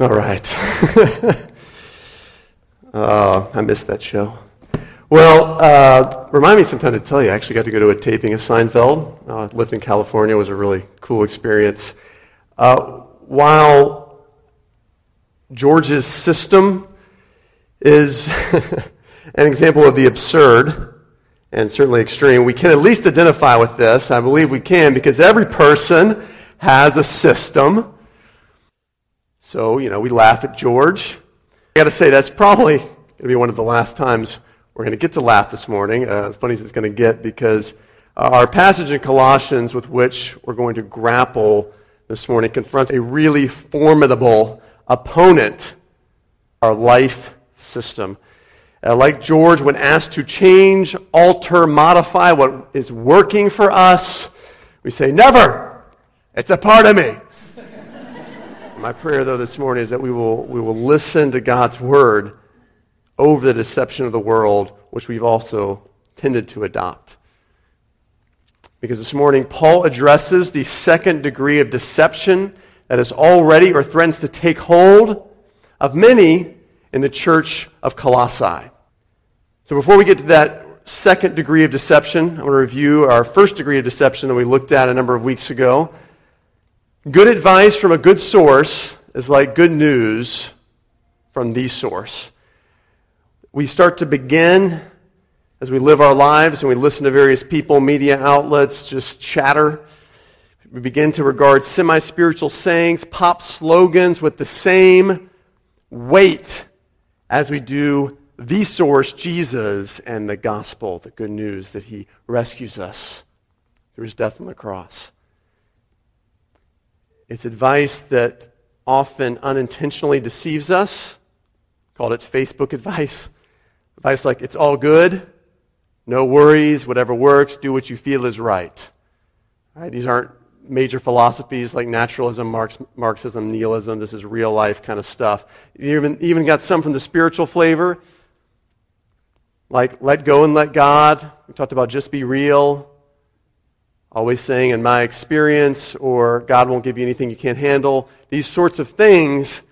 All right. uh, I missed that show. Well, uh, remind me sometime to tell you. I actually got to go to a taping of Seinfeld. Uh, lived in California. It was a really cool experience. Uh, while George's system is an example of the absurd and certainly extreme, we can at least identify with this. I believe we can because every person has a system. So, you know, we laugh at George. I got to say, that's probably going to be one of the last times we're going to get to laugh this morning, uh, as funny as it's going to get, because uh, our passage in Colossians with which we're going to grapple this morning confronts a really formidable opponent, our life system. Uh, like George, when asked to change, alter, modify what is working for us, we say, Never! It's a part of me. My prayer, though, this morning is that we will, we will listen to God's word over the deception of the world, which we've also tended to adopt. Because this morning, Paul addresses the second degree of deception that is already or threatens to take hold of many in the church of Colossae. So before we get to that second degree of deception, I want to review our first degree of deception that we looked at a number of weeks ago. Good advice from a good source is like good news from the source. We start to begin as we live our lives and we listen to various people, media outlets, just chatter. We begin to regard semi spiritual sayings, pop slogans with the same weight as we do the source, Jesus, and the gospel, the good news that he rescues us through his death on the cross. It's advice that often unintentionally deceives us. Called it Facebook advice. Advice like, it's all good, no worries, whatever works, do what you feel is right. right? These aren't major philosophies like naturalism, Marx, Marxism, nihilism. This is real life kind of stuff. You even, even got some from the spiritual flavor, like let go and let God. We talked about just be real, always saying, in my experience, or God won't give you anything you can't handle. These sorts of things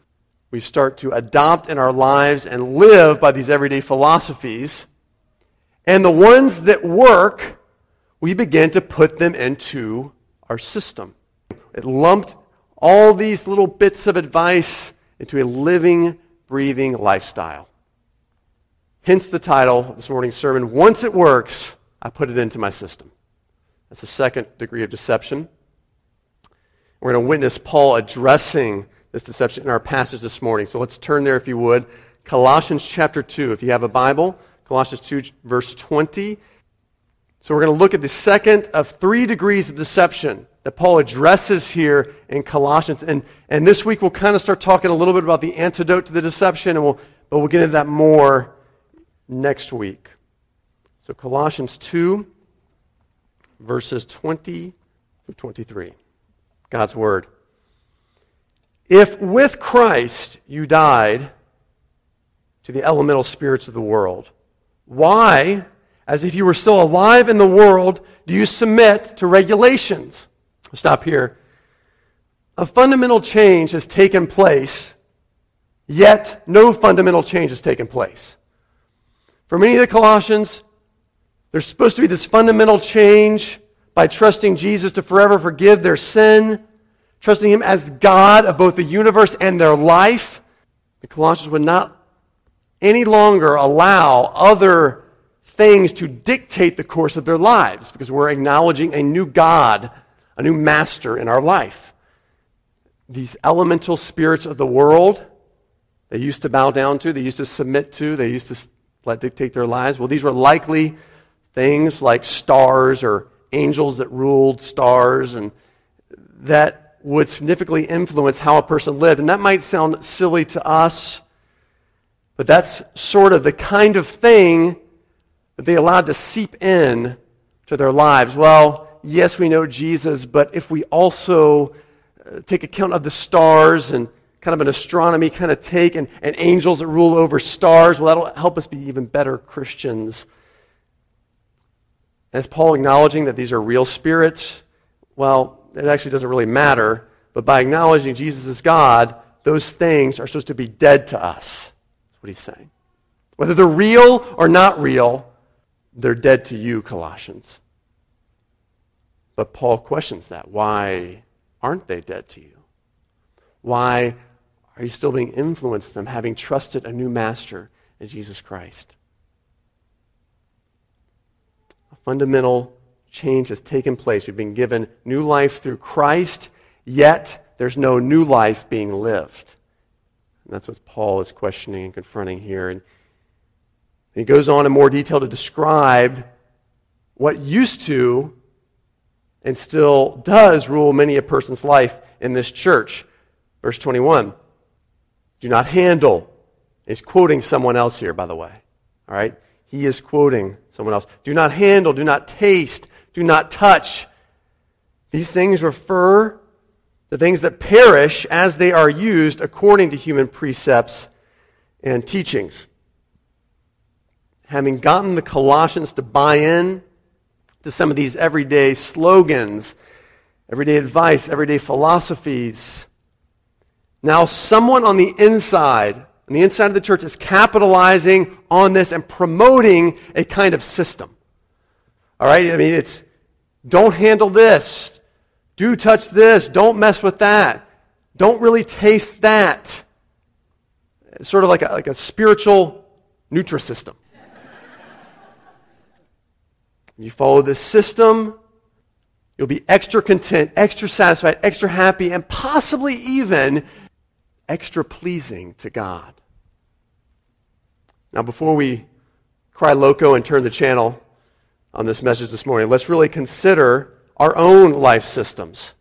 we start to adopt in our lives and live by these everyday philosophies. And the ones that work, we begin to put them into our system. It lumped all these little bits of advice into a living, breathing lifestyle. Hence the title of this morning's sermon Once It Works, I Put It Into My System. That's the second degree of deception. We're going to witness Paul addressing this deception in our passage this morning. So let's turn there, if you would. Colossians chapter 2. If you have a Bible, Colossians 2, verse 20. So we're going to look at the second of three degrees of deception that Paul addresses here in Colossians. And, and this week we'll kind of start talking a little bit about the antidote to the deception, and we'll, but we'll get into that more next week. So Colossians 2, verses 20 through 23. God's Word. If with Christ you died to the elemental spirits of the world, why, as if you were still alive in the world, do you submit to regulations? Stop here. A fundamental change has taken place, yet no fundamental change has taken place. For many of the Colossians, there's supposed to be this fundamental change by trusting Jesus to forever forgive their sin, trusting Him as God of both the universe and their life. The Colossians would not any longer allow other things to dictate the course of their lives because we're acknowledging a new God, a new master in our life. These elemental spirits of the world, they used to bow down to, they used to submit to, they used to let dictate their lives. Well, these were likely things like stars or angels that ruled stars and that would significantly influence how a person lived. And that might sound silly to us, but that's sort of the kind of thing that they allowed to seep in to their lives. Well, yes, we know Jesus, but if we also uh, take account of the stars and kind of an astronomy kind of take and, and angels that rule over stars, well, that'll help us be even better Christians. And is Paul acknowledging that these are real spirits? Well, it actually doesn't really matter. But by acknowledging Jesus is God, those things are supposed to be dead to us. That's what he's saying. Whether they're real or not real, they're dead to you, Colossians. But Paul questions that. Why aren't they dead to you? Why are you still being influenced them, having trusted a new master in Jesus Christ? A fundamental change has taken place. We've been given new life through Christ, yet there's no new life being lived. And that's what Paul is questioning and confronting here. And he goes on in more detail to describe what used to and still does rule many a person's life in this church. Verse 21 Do not handle. He's quoting someone else here, by the way. All right? He is quoting someone else. Do not handle, do not taste, do not touch. These things refer to things that perish as they are used according to human precepts and teachings. Having gotten the Colossians to buy in to some of these everyday slogans, everyday advice, everyday philosophies, now someone on the inside, on the inside of the church, is capitalizing on this and promoting a kind of system. All right? I mean, it's don't handle this. Do touch this. Don't mess with that. Don't really taste that. It's sort of like a, like a spiritual Nutrisystem. you follow this system, you'll be extra content, extra satisfied, extra happy, and possibly even extra pleasing to God. Now, before we cry loco and turn the channel, on this message this morning. Let's really consider our own life systems.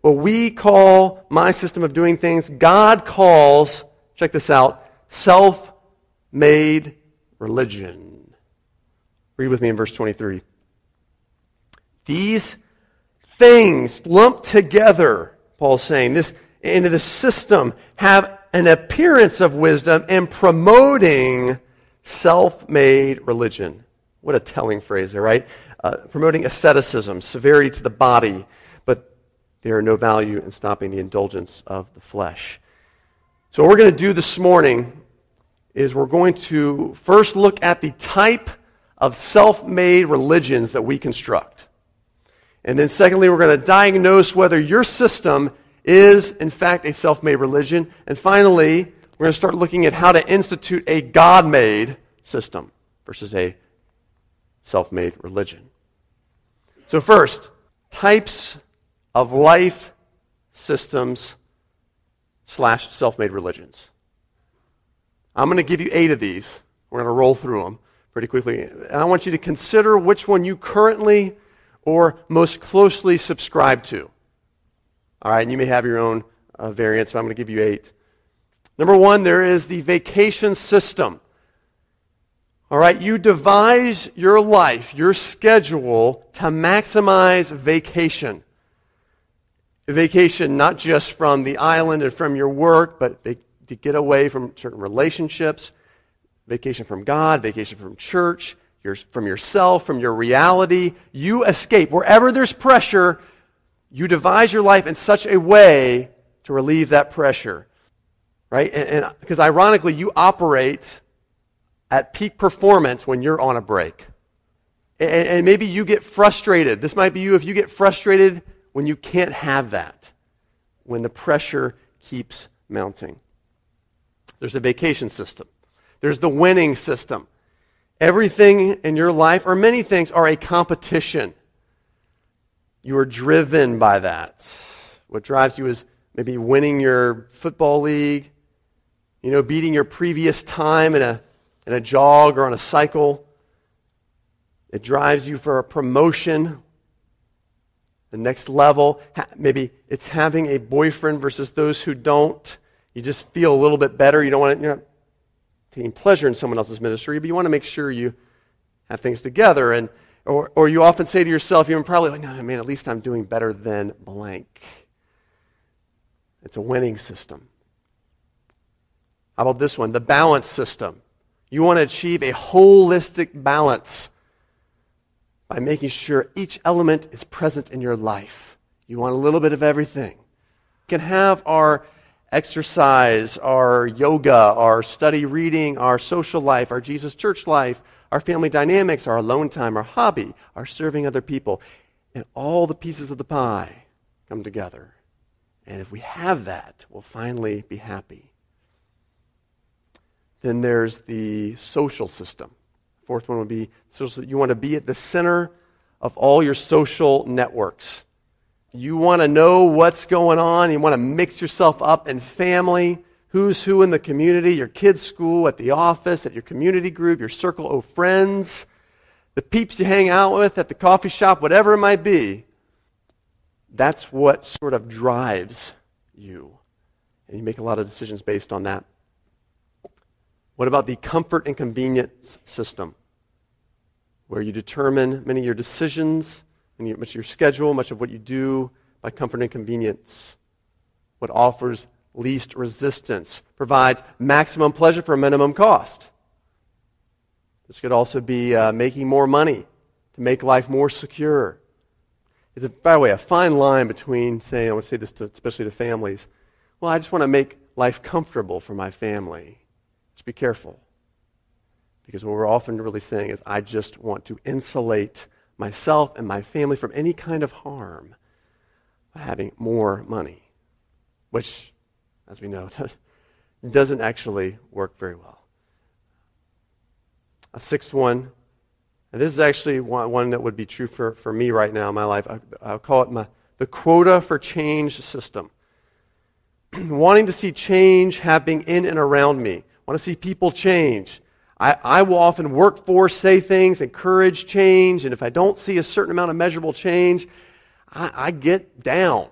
What we call my system of doing things, God calls, check this out, self made religion. Read with me in verse 23. These things lumped together, Paul's saying, this into the system have an appearance of wisdom and promoting self made religion. What a telling phrase there, right? Uh, promoting asceticism, severity to the body, but there are no value in stopping the indulgence of the flesh. So, what we're going to do this morning is we're going to first look at the type of self made religions that we construct. And then, secondly, we're going to diagnose whether your system is, in fact, a self made religion. And finally, we're going to start looking at how to institute a God made system versus a self made religion. So, first, types of life systems slash self made religions. I'm going to give you eight of these. We're going to roll through them pretty quickly. And I want you to consider which one you currently or most closely subscribe to. All right, and you may have your own uh, variants, but I'm going to give you eight. Number one, there is the vacation system. All right, you devise your life, your schedule to maximize vacation. Vacation not just from the island and from your work, but to get away from certain relationships, vacation from God, vacation from church, your, from yourself, from your reality. You escape. Wherever there's pressure, you devise your life in such a way to relieve that pressure. Right? And because ironically, you operate at peak performance when you're on a break. And, and, maybe you get frustrated. This might be you if you get frustrated when you can't have that, when the pressure keeps mounting. There's a vacation system, there's the winning system. Everything in your life, or many things, are a competition. You are driven by that. What drives you is maybe winning your football league, you know, beating your previous time in a in a jog or on a cycle. It drives you for a promotion, the next level. Maybe it's having a boyfriend versus those who don't. You just feel a little bit better. You don't want to, you're not taking pleasure in someone else's ministry, but you want to make sure you have things together. And, or, or you often say to yourself, you're probably like, no, man, at least I'm doing better than blank. It's a winning system. How about this one? The balance system. You want to achieve a holistic balance by making sure each element is present in your life. You want a little bit of everything. We can have our exercise, our yoga, our study reading, our social life, our Jesus church life, our family dynamics, our alone time, our hobby, our serving other people. And all the pieces of the pie come together. And if we have that, we'll finally be happy. Then there's the social system. Fourth one would be social. You want to be at the center of all your social networks. You want to know what's going on. You want to mix yourself up in family, who's who in the community, your kids' school, at the office, at your community group, your circle of friends, the peeps you hang out with at the coffee shop, whatever it might be. That's what sort of drives you. And you make a lot of decisions based on that. What about the comfort and convenience system? Where you determine many of your decisions much of your schedule, much of what you do by comfort and convenience. What offers least resistance provides maximum pleasure for minimum cost. This could also be uh, making more money to make life more secure. It's, a, by the way, a fine line between saying, I want to say this to, especially to families, well, I just want to make life comfortable for my family. Just be careful. Because what we're often really saying is, I just want to insulate myself and my family from any kind of harm by having more money, which, as we know, it doesn't actually work very well. A sixth one, and this is actually one, one that would be true for, for me right now in my life. I, I'll call it my, the quota for change system. Wanting to see change happening in and around me. Want to see people change. I, I will often work for, say things, encourage change, and if I don't see a certain amount of measurable change, I, I get down.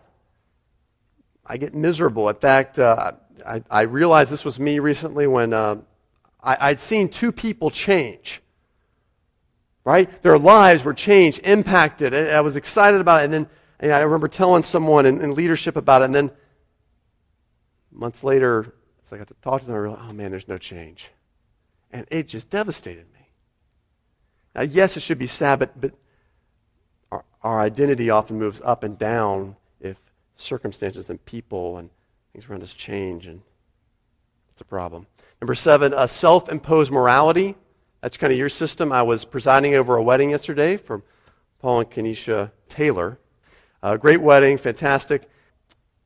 I get miserable. In fact, uh, I, I, realized this was me recently when uh, I, would seen two people change. Right? Their lives were changed, impacted. And I was excited about it. And then and I remember telling someone in, in, leadership about it. And then months later, as I got to talk to them, I realized, oh man, there's no change. And it just devastated me. Now, yes, it should be Sabbath, but our, our identity often moves up and down circumstances and people and things around us change, and it's a problem. Number seven, uh, a self imposed morality. That's kind of your system. I was presiding over a wedding yesterday for Paul and Kenesha Taylor. A great wedding, fantastic.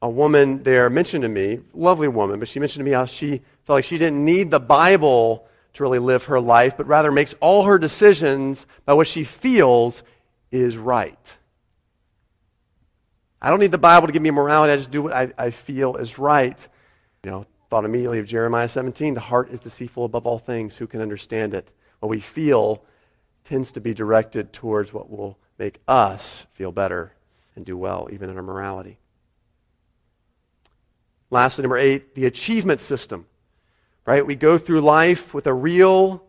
A woman there mentioned to me, lovely woman, but she mentioned to me how she felt like she didn't need the Bible to really live her life, but rather makes all her decisions by what she feels is right. I don't need the Bible to give me morality. I just do what I, I feel is right. You know, thought immediately of Jeremiah 17. The heart is deceitful above all things. Who can understand it? What we feel tends to be directed towards what will make us feel better and do well, even in our morality. Lastly, number eight, the achievement system right? We go through life with a real,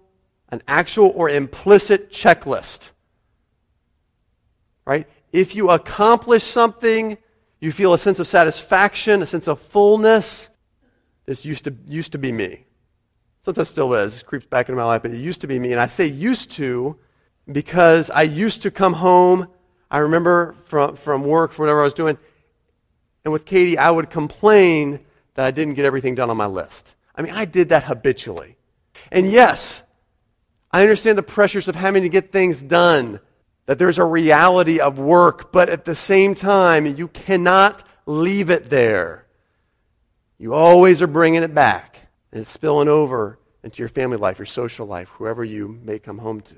an actual, or implicit checklist, right? If you accomplish something, you feel a sense of satisfaction, a sense of fullness. This used to, used to be me. Sometimes still is. It creeps back into my life, but it used to be me. And I say used to because I used to come home. I remember from, from work, for whatever I was doing, and with Katie, I would complain that I didn't get everything done on my list. I mean, I did that habitually. And yes, I understand the pressures of having to get things done, that there's a reality of work, but at the same time, you cannot leave it there. You always are bringing it back, and it's spilling over into your family life, your social life, whoever you may come home to.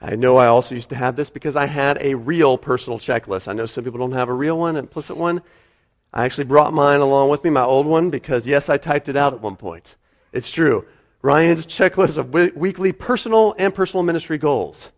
I know I also used to have this because I had a real personal checklist. I know some people don't have a real one, an implicit one. I actually brought mine along with me, my old one, because yes, I typed it out at one point. It's true. Ryan's checklist of weekly personal and personal ministry goals.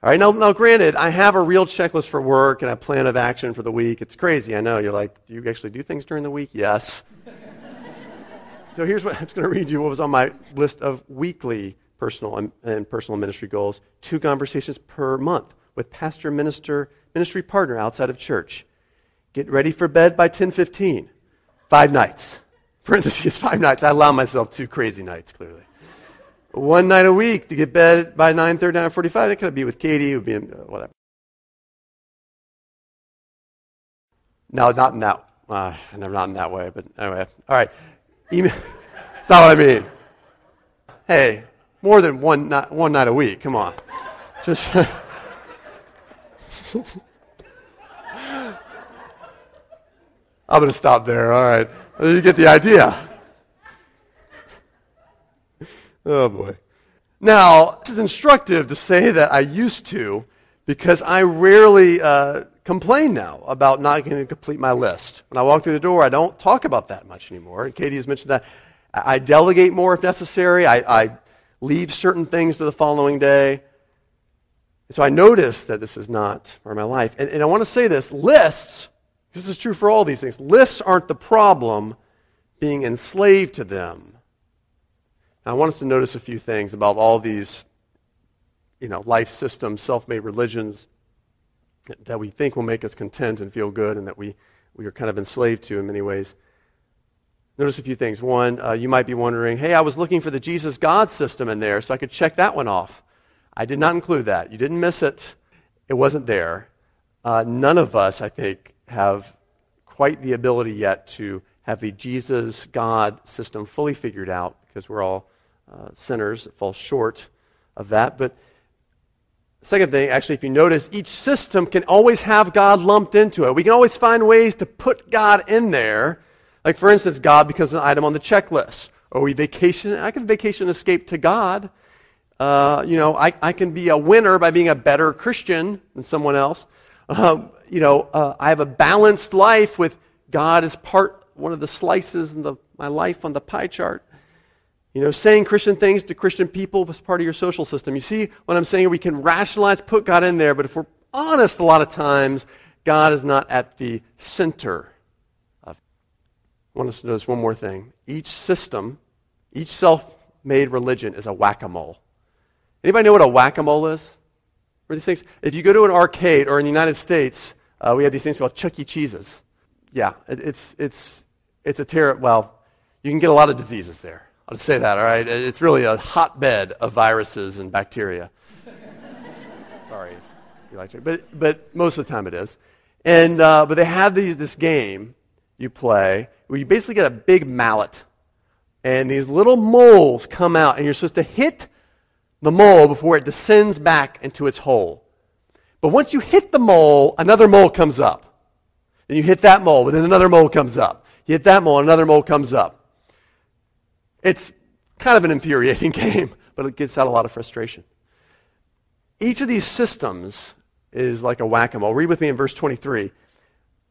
All right, now, now granted, I have a real checklist for work and a plan of action for the week. It's crazy, I know. You're like, do you actually do things during the week? Yes. so here's what I'm just going to read you what was on my list of weekly personal and, and personal ministry goals. Two conversations per month with pastor, minister, ministry partner outside of church. Get ready for bed by 10:15. Five nights. Parentheses, five nights. I allow myself two crazy nights, clearly. One night a week to get bed by 9:30, 9:45. It could be with Katie. It would be in, uh, whatever. No, not in that. uh, I'm not in that way, but anyway. All right. Email. That's not what I mean. Hey, more than one night, one night a week. Come on. Just. I'm going to stop there. All right. You get the idea. Oh, boy. Now, this is instructive to say that I used to because I rarely uh, complain now about not getting to complete my list. When I walk through the door, I don't talk about that much anymore. And Katie has mentioned that. I delegate more if necessary. I, I leave certain things to the following day. So I notice that this is not part of my life. And, and I want to say this lists, this is true for all these things, lists aren't the problem, being enslaved to them. I want us to notice a few things about all these you know, life systems, self made religions that we think will make us content and feel good and that we, we are kind of enslaved to in many ways. Notice a few things. One, uh, you might be wondering, hey, I was looking for the Jesus God system in there so I could check that one off. I did not include that. You didn't miss it, it wasn't there. Uh, none of us, I think, have quite the ability yet to have the Jesus God system fully figured out because we're all uh, sinners that fall short of that. But second thing, actually, if you notice, each system can always have God lumped into it. We can always find ways to put God in there like, for instance, God becomes an item on the checklist. Or we vacation. I can vacation escape to God. Uh, you know, I, I can be a winner by being a better Christian than someone else. Uh, you know, uh, I have a balanced life with God as part, one of the slices in the, my life on the pie chart. You know, saying Christian things to Christian people was part of your social system. You see what I'm saying? We can rationalize, put God in there, but if we're honest, a lot of times, God is not at the center of it. I want us to notice one more thing. Each system, each self made religion is a whack a mole. Anybody know what a whack a mole is? What these things? If you go to an arcade or in the United States, uh, we have these things called Chuck E. Cheese's. Yeah, it, it's, it's, it's a terror. well, you can get a lot of diseases there. I'll just say that, all right? It's really a hotbed of viruses and bacteria. Sorry you like but, but most of the time it is. And, uh, but they have these, this game you play where you basically get a big mallet, and these little moles come out, and you're supposed to hit the mole before it descends back into its hole. But once you hit the mole, another mole comes up. Then you hit that mole, but then another mole comes up. You hit that mole, another mole comes up. It's kind of an infuriating game, but it gets out a lot of frustration. Each of these systems is like a whack a mole. Read with me in verse 23.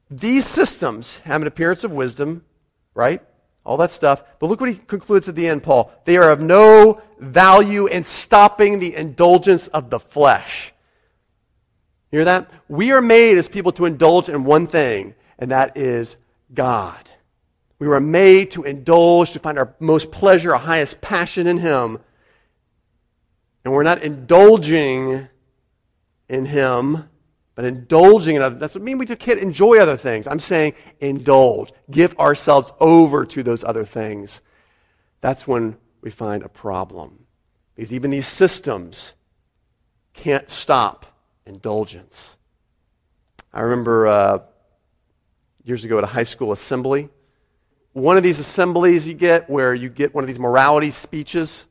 These systems have an appearance of wisdom, right? All that stuff. But look what he concludes at the end, Paul. They are of no value in stopping the indulgence of the flesh. hear that? We are made as people to indulge in one thing, and that is God. We were made to indulge, to find our most pleasure, our highest passion in Him. And we're not indulging in Him but indulging in other that's what I mean we can't enjoy other things. I'm saying indulge. Give ourselves over to those other things. That's when we find a problem. Because even these systems can't stop indulgence. I remember uh, years ago at a high school assembly. One of these assemblies you get where you get one of these morality speeches,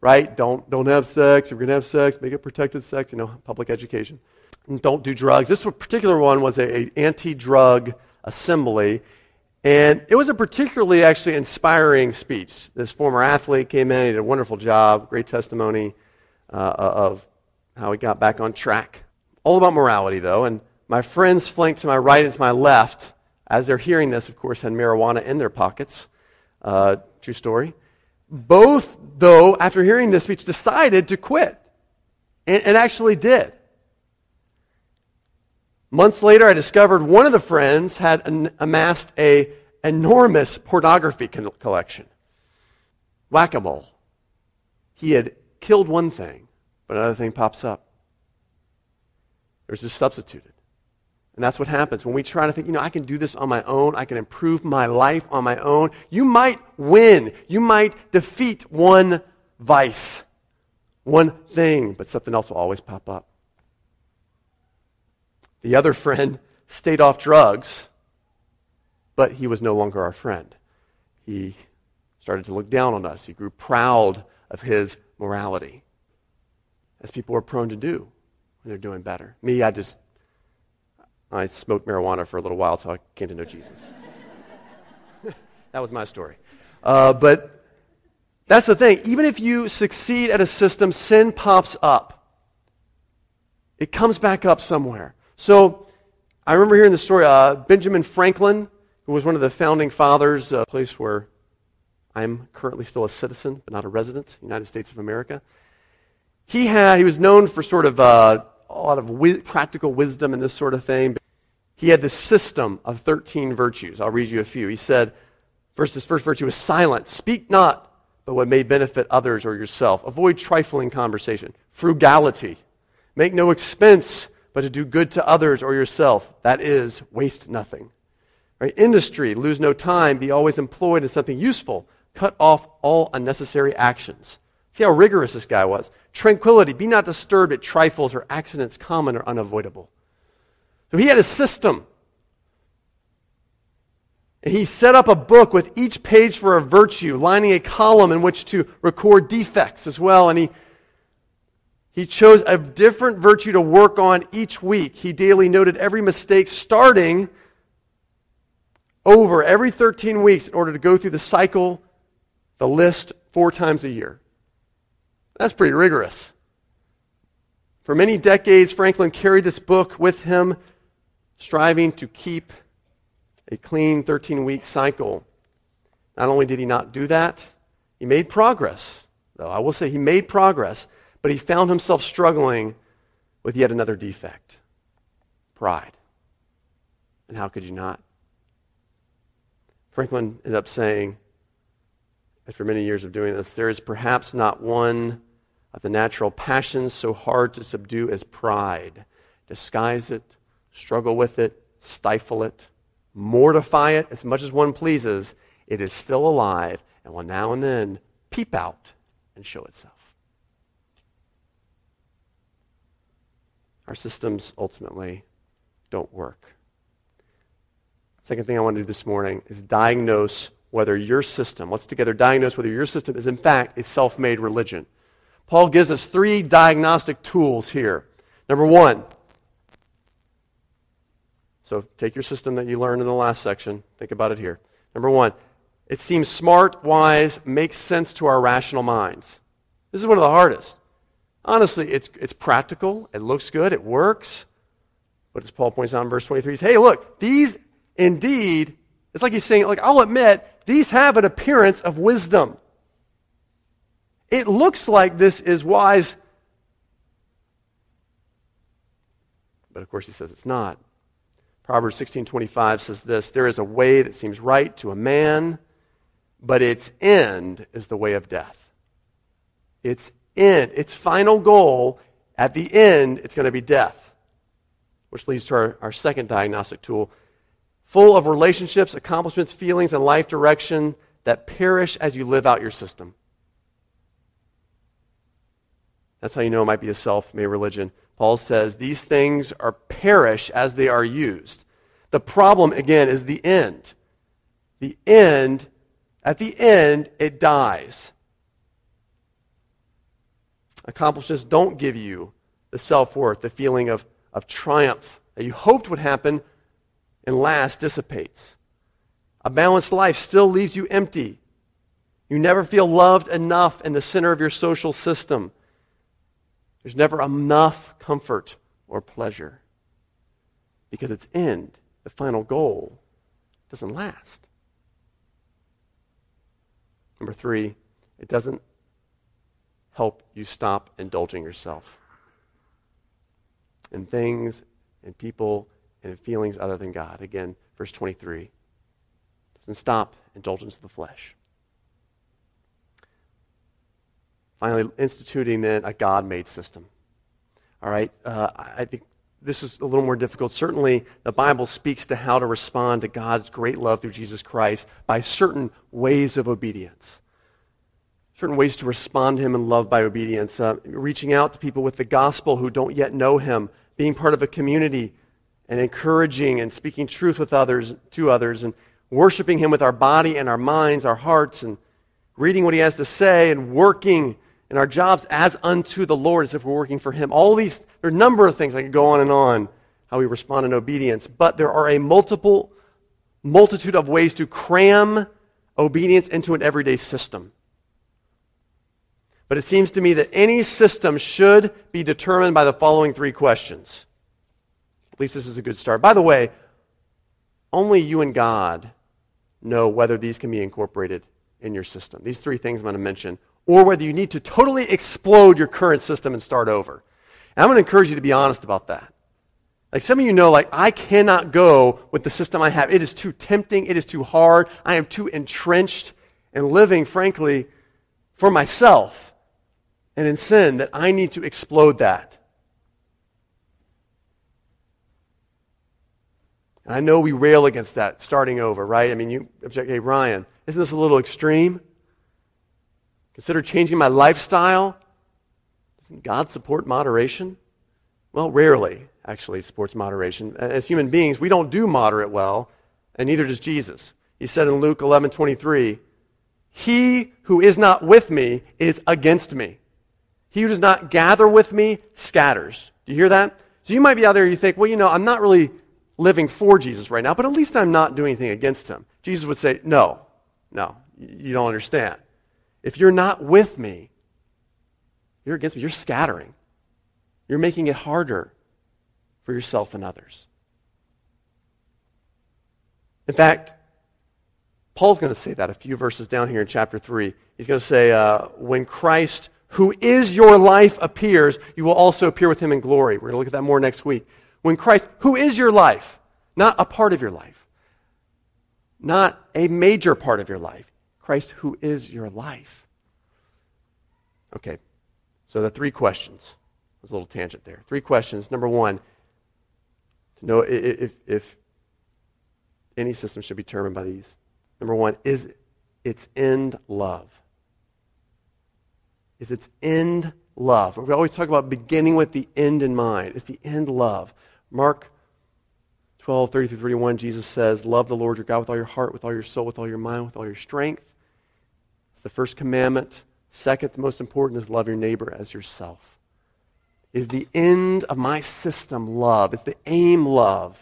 right? Don't, don't have sex. If you're going to have sex, make it protected sex, you know, public education don't do drugs. This particular one was a, anti-drug assembly, and it was a particularly actually inspiring speech. This former athlete came in, he did a wonderful job, great testimony uh, of how he got back on track. All about morality, though, and my friends flanked to my right and to my left, as they're hearing this, of course, had marijuana in their pockets. Uh, true story. Both, though, after hearing this speech, decided to quit, and, and actually did. Months later, I discovered one of the friends had an, amassed a enormous pornography con- collection. Whack-a-mole. He had killed one thing, but another thing pops up. There's just substituted. And that's what happens when we try to think, you know, I can do this on my own. I can improve my life on my own. You might win. You might defeat one vice, one thing, but something else will always pop up. The other friend stayed off drugs, but he was no longer our friend. He started to look down on us. He grew proud of his morality, as people are prone to do when they're doing better. Me, I just, I smoked marijuana for a little while until I came to know Jesus. that was my story. Uh, but that's the thing. Even if you succeed at a system, sin pops up. It comes back up somewhere. So I remember hearing the story. Uh, Benjamin Franklin, who was one of the founding fathers, a place where I'm currently still a citizen, but not a resident, United States of America. He had, he was known for sort of uh, a lot of wi- practical wisdom and this sort of thing. He had this system of 13 virtues. I'll read you a few. He said, first, his first virtue is silence. Speak not, but what may benefit others or yourself. Avoid trifling conversation. Frugality. Make no expense, but to do good to others or yourself. That is, waste nothing. Right? Industry. Lose no time. Be always employed in something useful cut off all unnecessary actions. See how rigorous this guy was. Tranquility, be not disturbed at trifles or accidents common or unavoidable. So he had a system. And he set up a book with each page for a virtue, lining a column in which to record defects as well. And he, he chose a different virtue to work on each week. He daily noted every mistake, starting over every 13 weeks in order to go through the cycle the list four times a year. That's pretty rigorous. For many decades, Franklin carried this book with him, striving to keep a clean 13 week cycle. Not only did he not do that, he made progress. Though I will say he made progress, but he found himself struggling with yet another defect pride. And how could you not? Franklin ended up saying, after many years of doing this, there is perhaps not one of the natural passions so hard to subdue as pride. Disguise it, struggle with it, stifle it, mortify it as much as one pleases. It is still alive and will now and then peep out and show itself. Our systems ultimately don't work. Second thing I want to do this morning is diagnose whether your system, let's together diagnose whether your system is in fact a self made religion. Paul gives us three diagnostic tools here. Number one, so take your system that you learned in the last section, think about it here. Number one, it seems smart, wise, makes sense to our rational minds. This is one of the hardest. Honestly, it's, it's practical, it looks good, it works. But as Paul points out in verse 23, he says, hey, look, these indeed, it's like he's saying, like, I'll admit, these have an appearance of wisdom. It looks like this is wise, but of course he says it's not. Proverbs 16:25 says this, there is a way that seems right to a man, but its end is the way of death. Its end, its final goal, at the end, it's going to be death. Which leads to our, our second diagnostic tool, full of relationships, accomplishments, feelings, and life direction that perish as you live out your system. That's how you know it might be a self made religion. Paul says these things are perish as they are used. The problem, again, is the end. The end, at the end, it dies. Accomplishments don't give you the self worth, the feeling of, of triumph that you hoped would happen and last dissipates. A balanced life still leaves you empty. You never feel loved enough in the center of your social system. There's never enough comfort or pleasure because its end, the final goal, doesn't last. Number three, it doesn't help you stop indulging yourself in things and people and in feelings other than God. Again, verse 23. Doesn't stop indulgence of the flesh. Finally, instituting then a God made system. All right, uh, I think this is a little more difficult. Certainly, the Bible speaks to how to respond to God's great love through Jesus Christ by certain ways of obedience. Certain ways to respond to Him in love by obedience. Uh, reaching out to people with the gospel who don't yet know Him, being part of a community and encouraging and speaking truth with others to others and worshiping Him with our body and our minds, our hearts, and reading what He has to say, and working in our jobs as unto the Lord, as if we're working for Him. All these, there are a number of things I could go on and on how we respond in obedience, but there are a multiple multitude of ways to cram obedience into an everyday system. But it seems to me that any system should be determined by the following three questions. At least this is a good start. By the way, only you and God know whether these can be incorporated in your system. These three things I'm going to mention, or whether you need to totally explode your current system and start over. And I'm going to encourage you to be honest about that. Like some of you know, like I cannot go with the system I have. It is too tempting. It is too hard. I am too entrenched in living, frankly, for myself and in sin that I need to explode that. And I know we rail against that starting over, right? I mean, you object, hey, Ryan, isn't this a little extreme? Consider changing my lifestyle. Doesn't God support moderation? Well, rarely actually supports moderation. As human beings, we don't do moderate well, and neither does Jesus. He said in Luke 11 23, He who is not with me is against me. He who does not gather with me scatters. Do you hear that? So you might be out there, you think, well, you know, I'm not really living for Jesus right now, but at least I'm not doing anything against him. Jesus would say, no, no, you don't understand. If you're not with me, you're against me. You're scattering. You're making it harder for yourself and others. In fact, Paul's going to say that a few verses down here in chapter 3. He's going to say, uh, when Christ who is your life appears, you will also appear with him in glory. We're going to look at that more next week. When Christ, who is your life, not a part of your life, not a major part of your life, Christ, who is your life. Okay, so the three questions. There's a little tangent there. Three questions. Number one, to know if, if any system should be determined by these. Number one, is its end love? is its end love. We always talk about beginning with the end in mind. It's the end love. Mark 12, 30 through 31, Jesus says, Love the Lord your God with all your heart, with all your soul, with all your mind, with all your strength. It's the first commandment. Second, the most important is love your neighbor as yourself. Is the end of my system love? Is the aim love?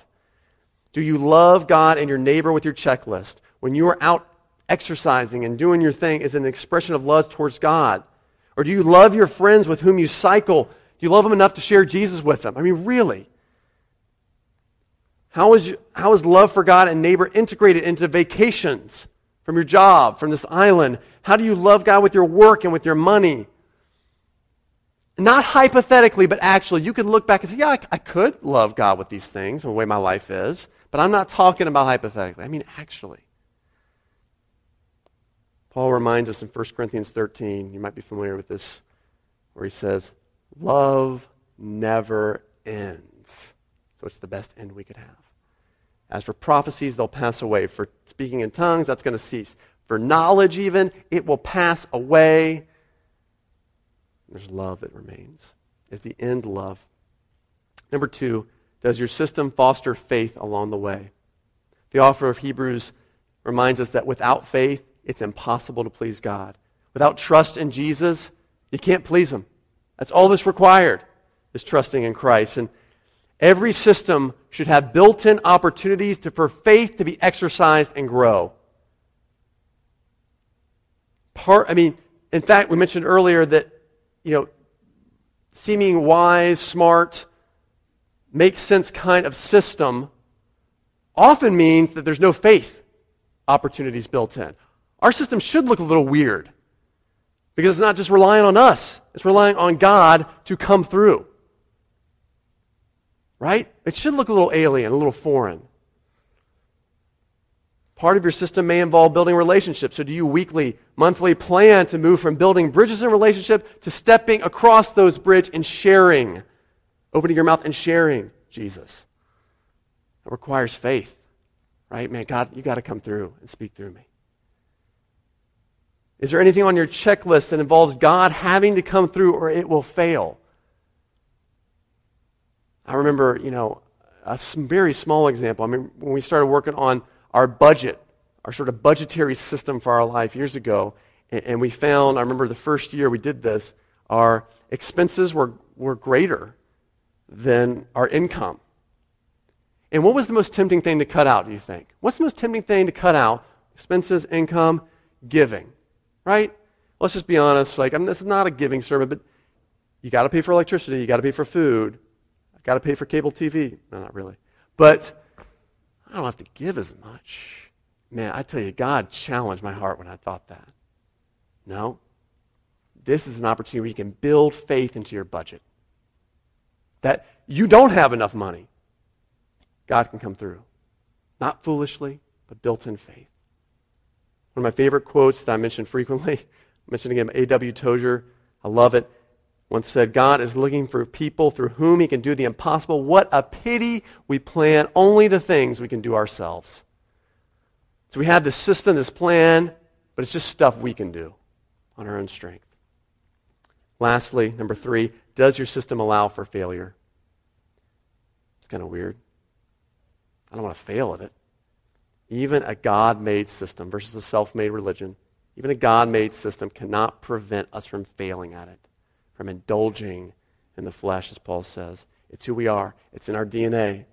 Do you love God and your neighbor with your checklist? When you are out exercising and doing your thing is an expression of love towards God. Or do you love your friends with whom you cycle? Do you love them enough to share Jesus with them? I mean, really? How is, you, how is love for God and neighbor integrated into vacations from your job, from this island? How do you love God with your work and with your money? Not hypothetically, but actually, you could look back and say, yeah, I, I could love God with these things and the way my life is, but I'm not talking about hypothetically. I mean, actually. Paul reminds us in 1 Corinthians 13, you might be familiar with this, where he says, Love never ends. So it's the best end we could have. As for prophecies, they'll pass away. For speaking in tongues, that's going to cease. For knowledge, even, it will pass away. There's love that remains. Is the end love? Number two, does your system foster faith along the way? The author of Hebrews reminds us that without faith, it's impossible to please God. Without trust in Jesus, you can't please Him. That's all that's required is trusting in Christ. And every system should have built in opportunities to, for faith to be exercised and grow. Part, I mean, in fact, we mentioned earlier that, you know, seeming wise, smart, makes sense kind of system often means that there's no faith opportunities built in our system should look a little weird because it's not just relying on us, it's relying on God to come through. Right? It should look a little alien, a little foreign. Part of your system may involve building relationships. So, do you weekly, monthly plan to move from building bridges in relationship to stepping across those bridges and sharing, opening your mouth and sharing Jesus? That requires faith, right? Man, God, you got to come through and speak through me. Is there anything on your checklist that involves God having to come through or it will fail? I remember, you know, a very small example. I mean, when we started working on our budget our sort of budgetary system for our life years ago, and, and we found, I remember the first year we did this, our expenses were, were greater than our income. And what was the most tempting thing to cut out, do you think? What's the most tempting thing to cut out? Expenses, income, giving, right? Let's just be honest. Like, I mean, this is not a giving sermon, but you got to pay for electricity, you got to pay for food, got to pay for cable TV. No, not really. But I don't have to give as much. Man, I tell you, God challenged my heart when I thought that. No. This is an opportunity where you can build faith into your budget. That you don't have enough money. God can come through. Not foolishly, but built in faith. One of my favorite quotes that I mention frequently, I mentioned again A.W. Tozer, I love it. Once said, God is looking for people through whom he can do the impossible. What a pity we plan only the things we can do ourselves. So we have this system, this plan, but it's just stuff we can do on our own strength. Lastly, number three, does your system allow for failure? It's kind of weird. I don't want to fail at it. Even a God made system versus a self made religion, even a God made system cannot prevent us from failing at it, from indulging in the flesh, as Paul says. It's who we are, it's in our DNA.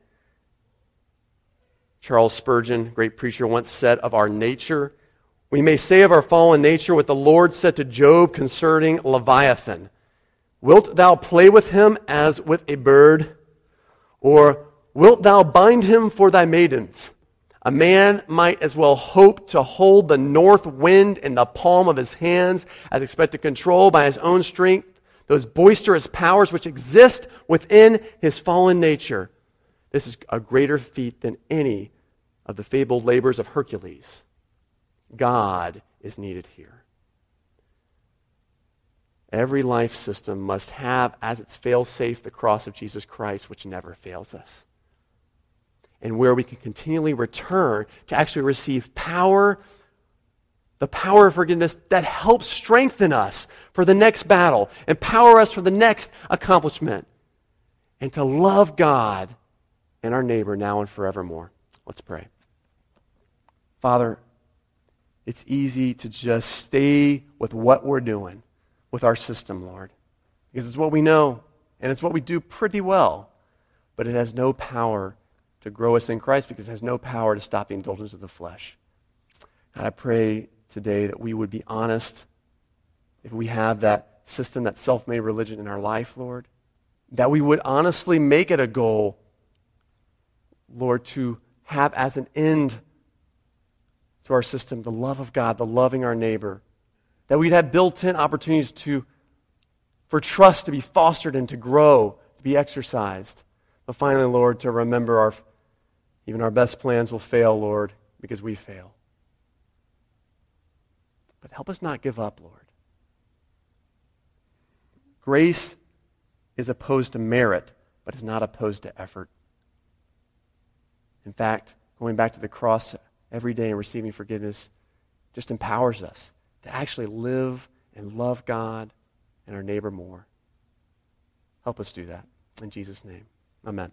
Charles Spurgeon, great preacher, once said of our nature, we may say of our fallen nature what the Lord said to Job concerning Leviathan Wilt thou play with him as with a bird? Or wilt thou bind him for thy maidens? A man might as well hope to hold the north wind in the palm of his hands as expect to control by his own strength those boisterous powers which exist within his fallen nature. This is a greater feat than any of the fabled labors of Hercules. God is needed here. Every life system must have as its fail-safe the cross of Jesus Christ, which never fails us and where we can continually return to actually receive power, the power of forgiveness that helps strengthen us for the next battle, empower us for the next accomplishment, and to love God and our neighbor now and forevermore. Let's pray. Father, it's easy to just stay with what we're doing with our system, Lord, because it's what we know and it's what we do pretty well, but it has no power to grow us in Christ because it has no power to stop the indulgence of the flesh. God, I pray today that we would be honest if we have that system, that self made religion in our life, Lord, that we would honestly make it a goal, Lord, to have as an end to our system the love of God, the loving our neighbor, that we'd have built in opportunities to, for trust to be fostered and to grow, to be exercised. But finally, Lord, to remember our even our best plans will fail, Lord, because we fail. But help us not give up, Lord. Grace is opposed to merit, but is not opposed to effort. In fact, going back to the cross every day and receiving forgiveness just empowers us to actually live and love God and our neighbor more. Help us do that. In Jesus' name, amen.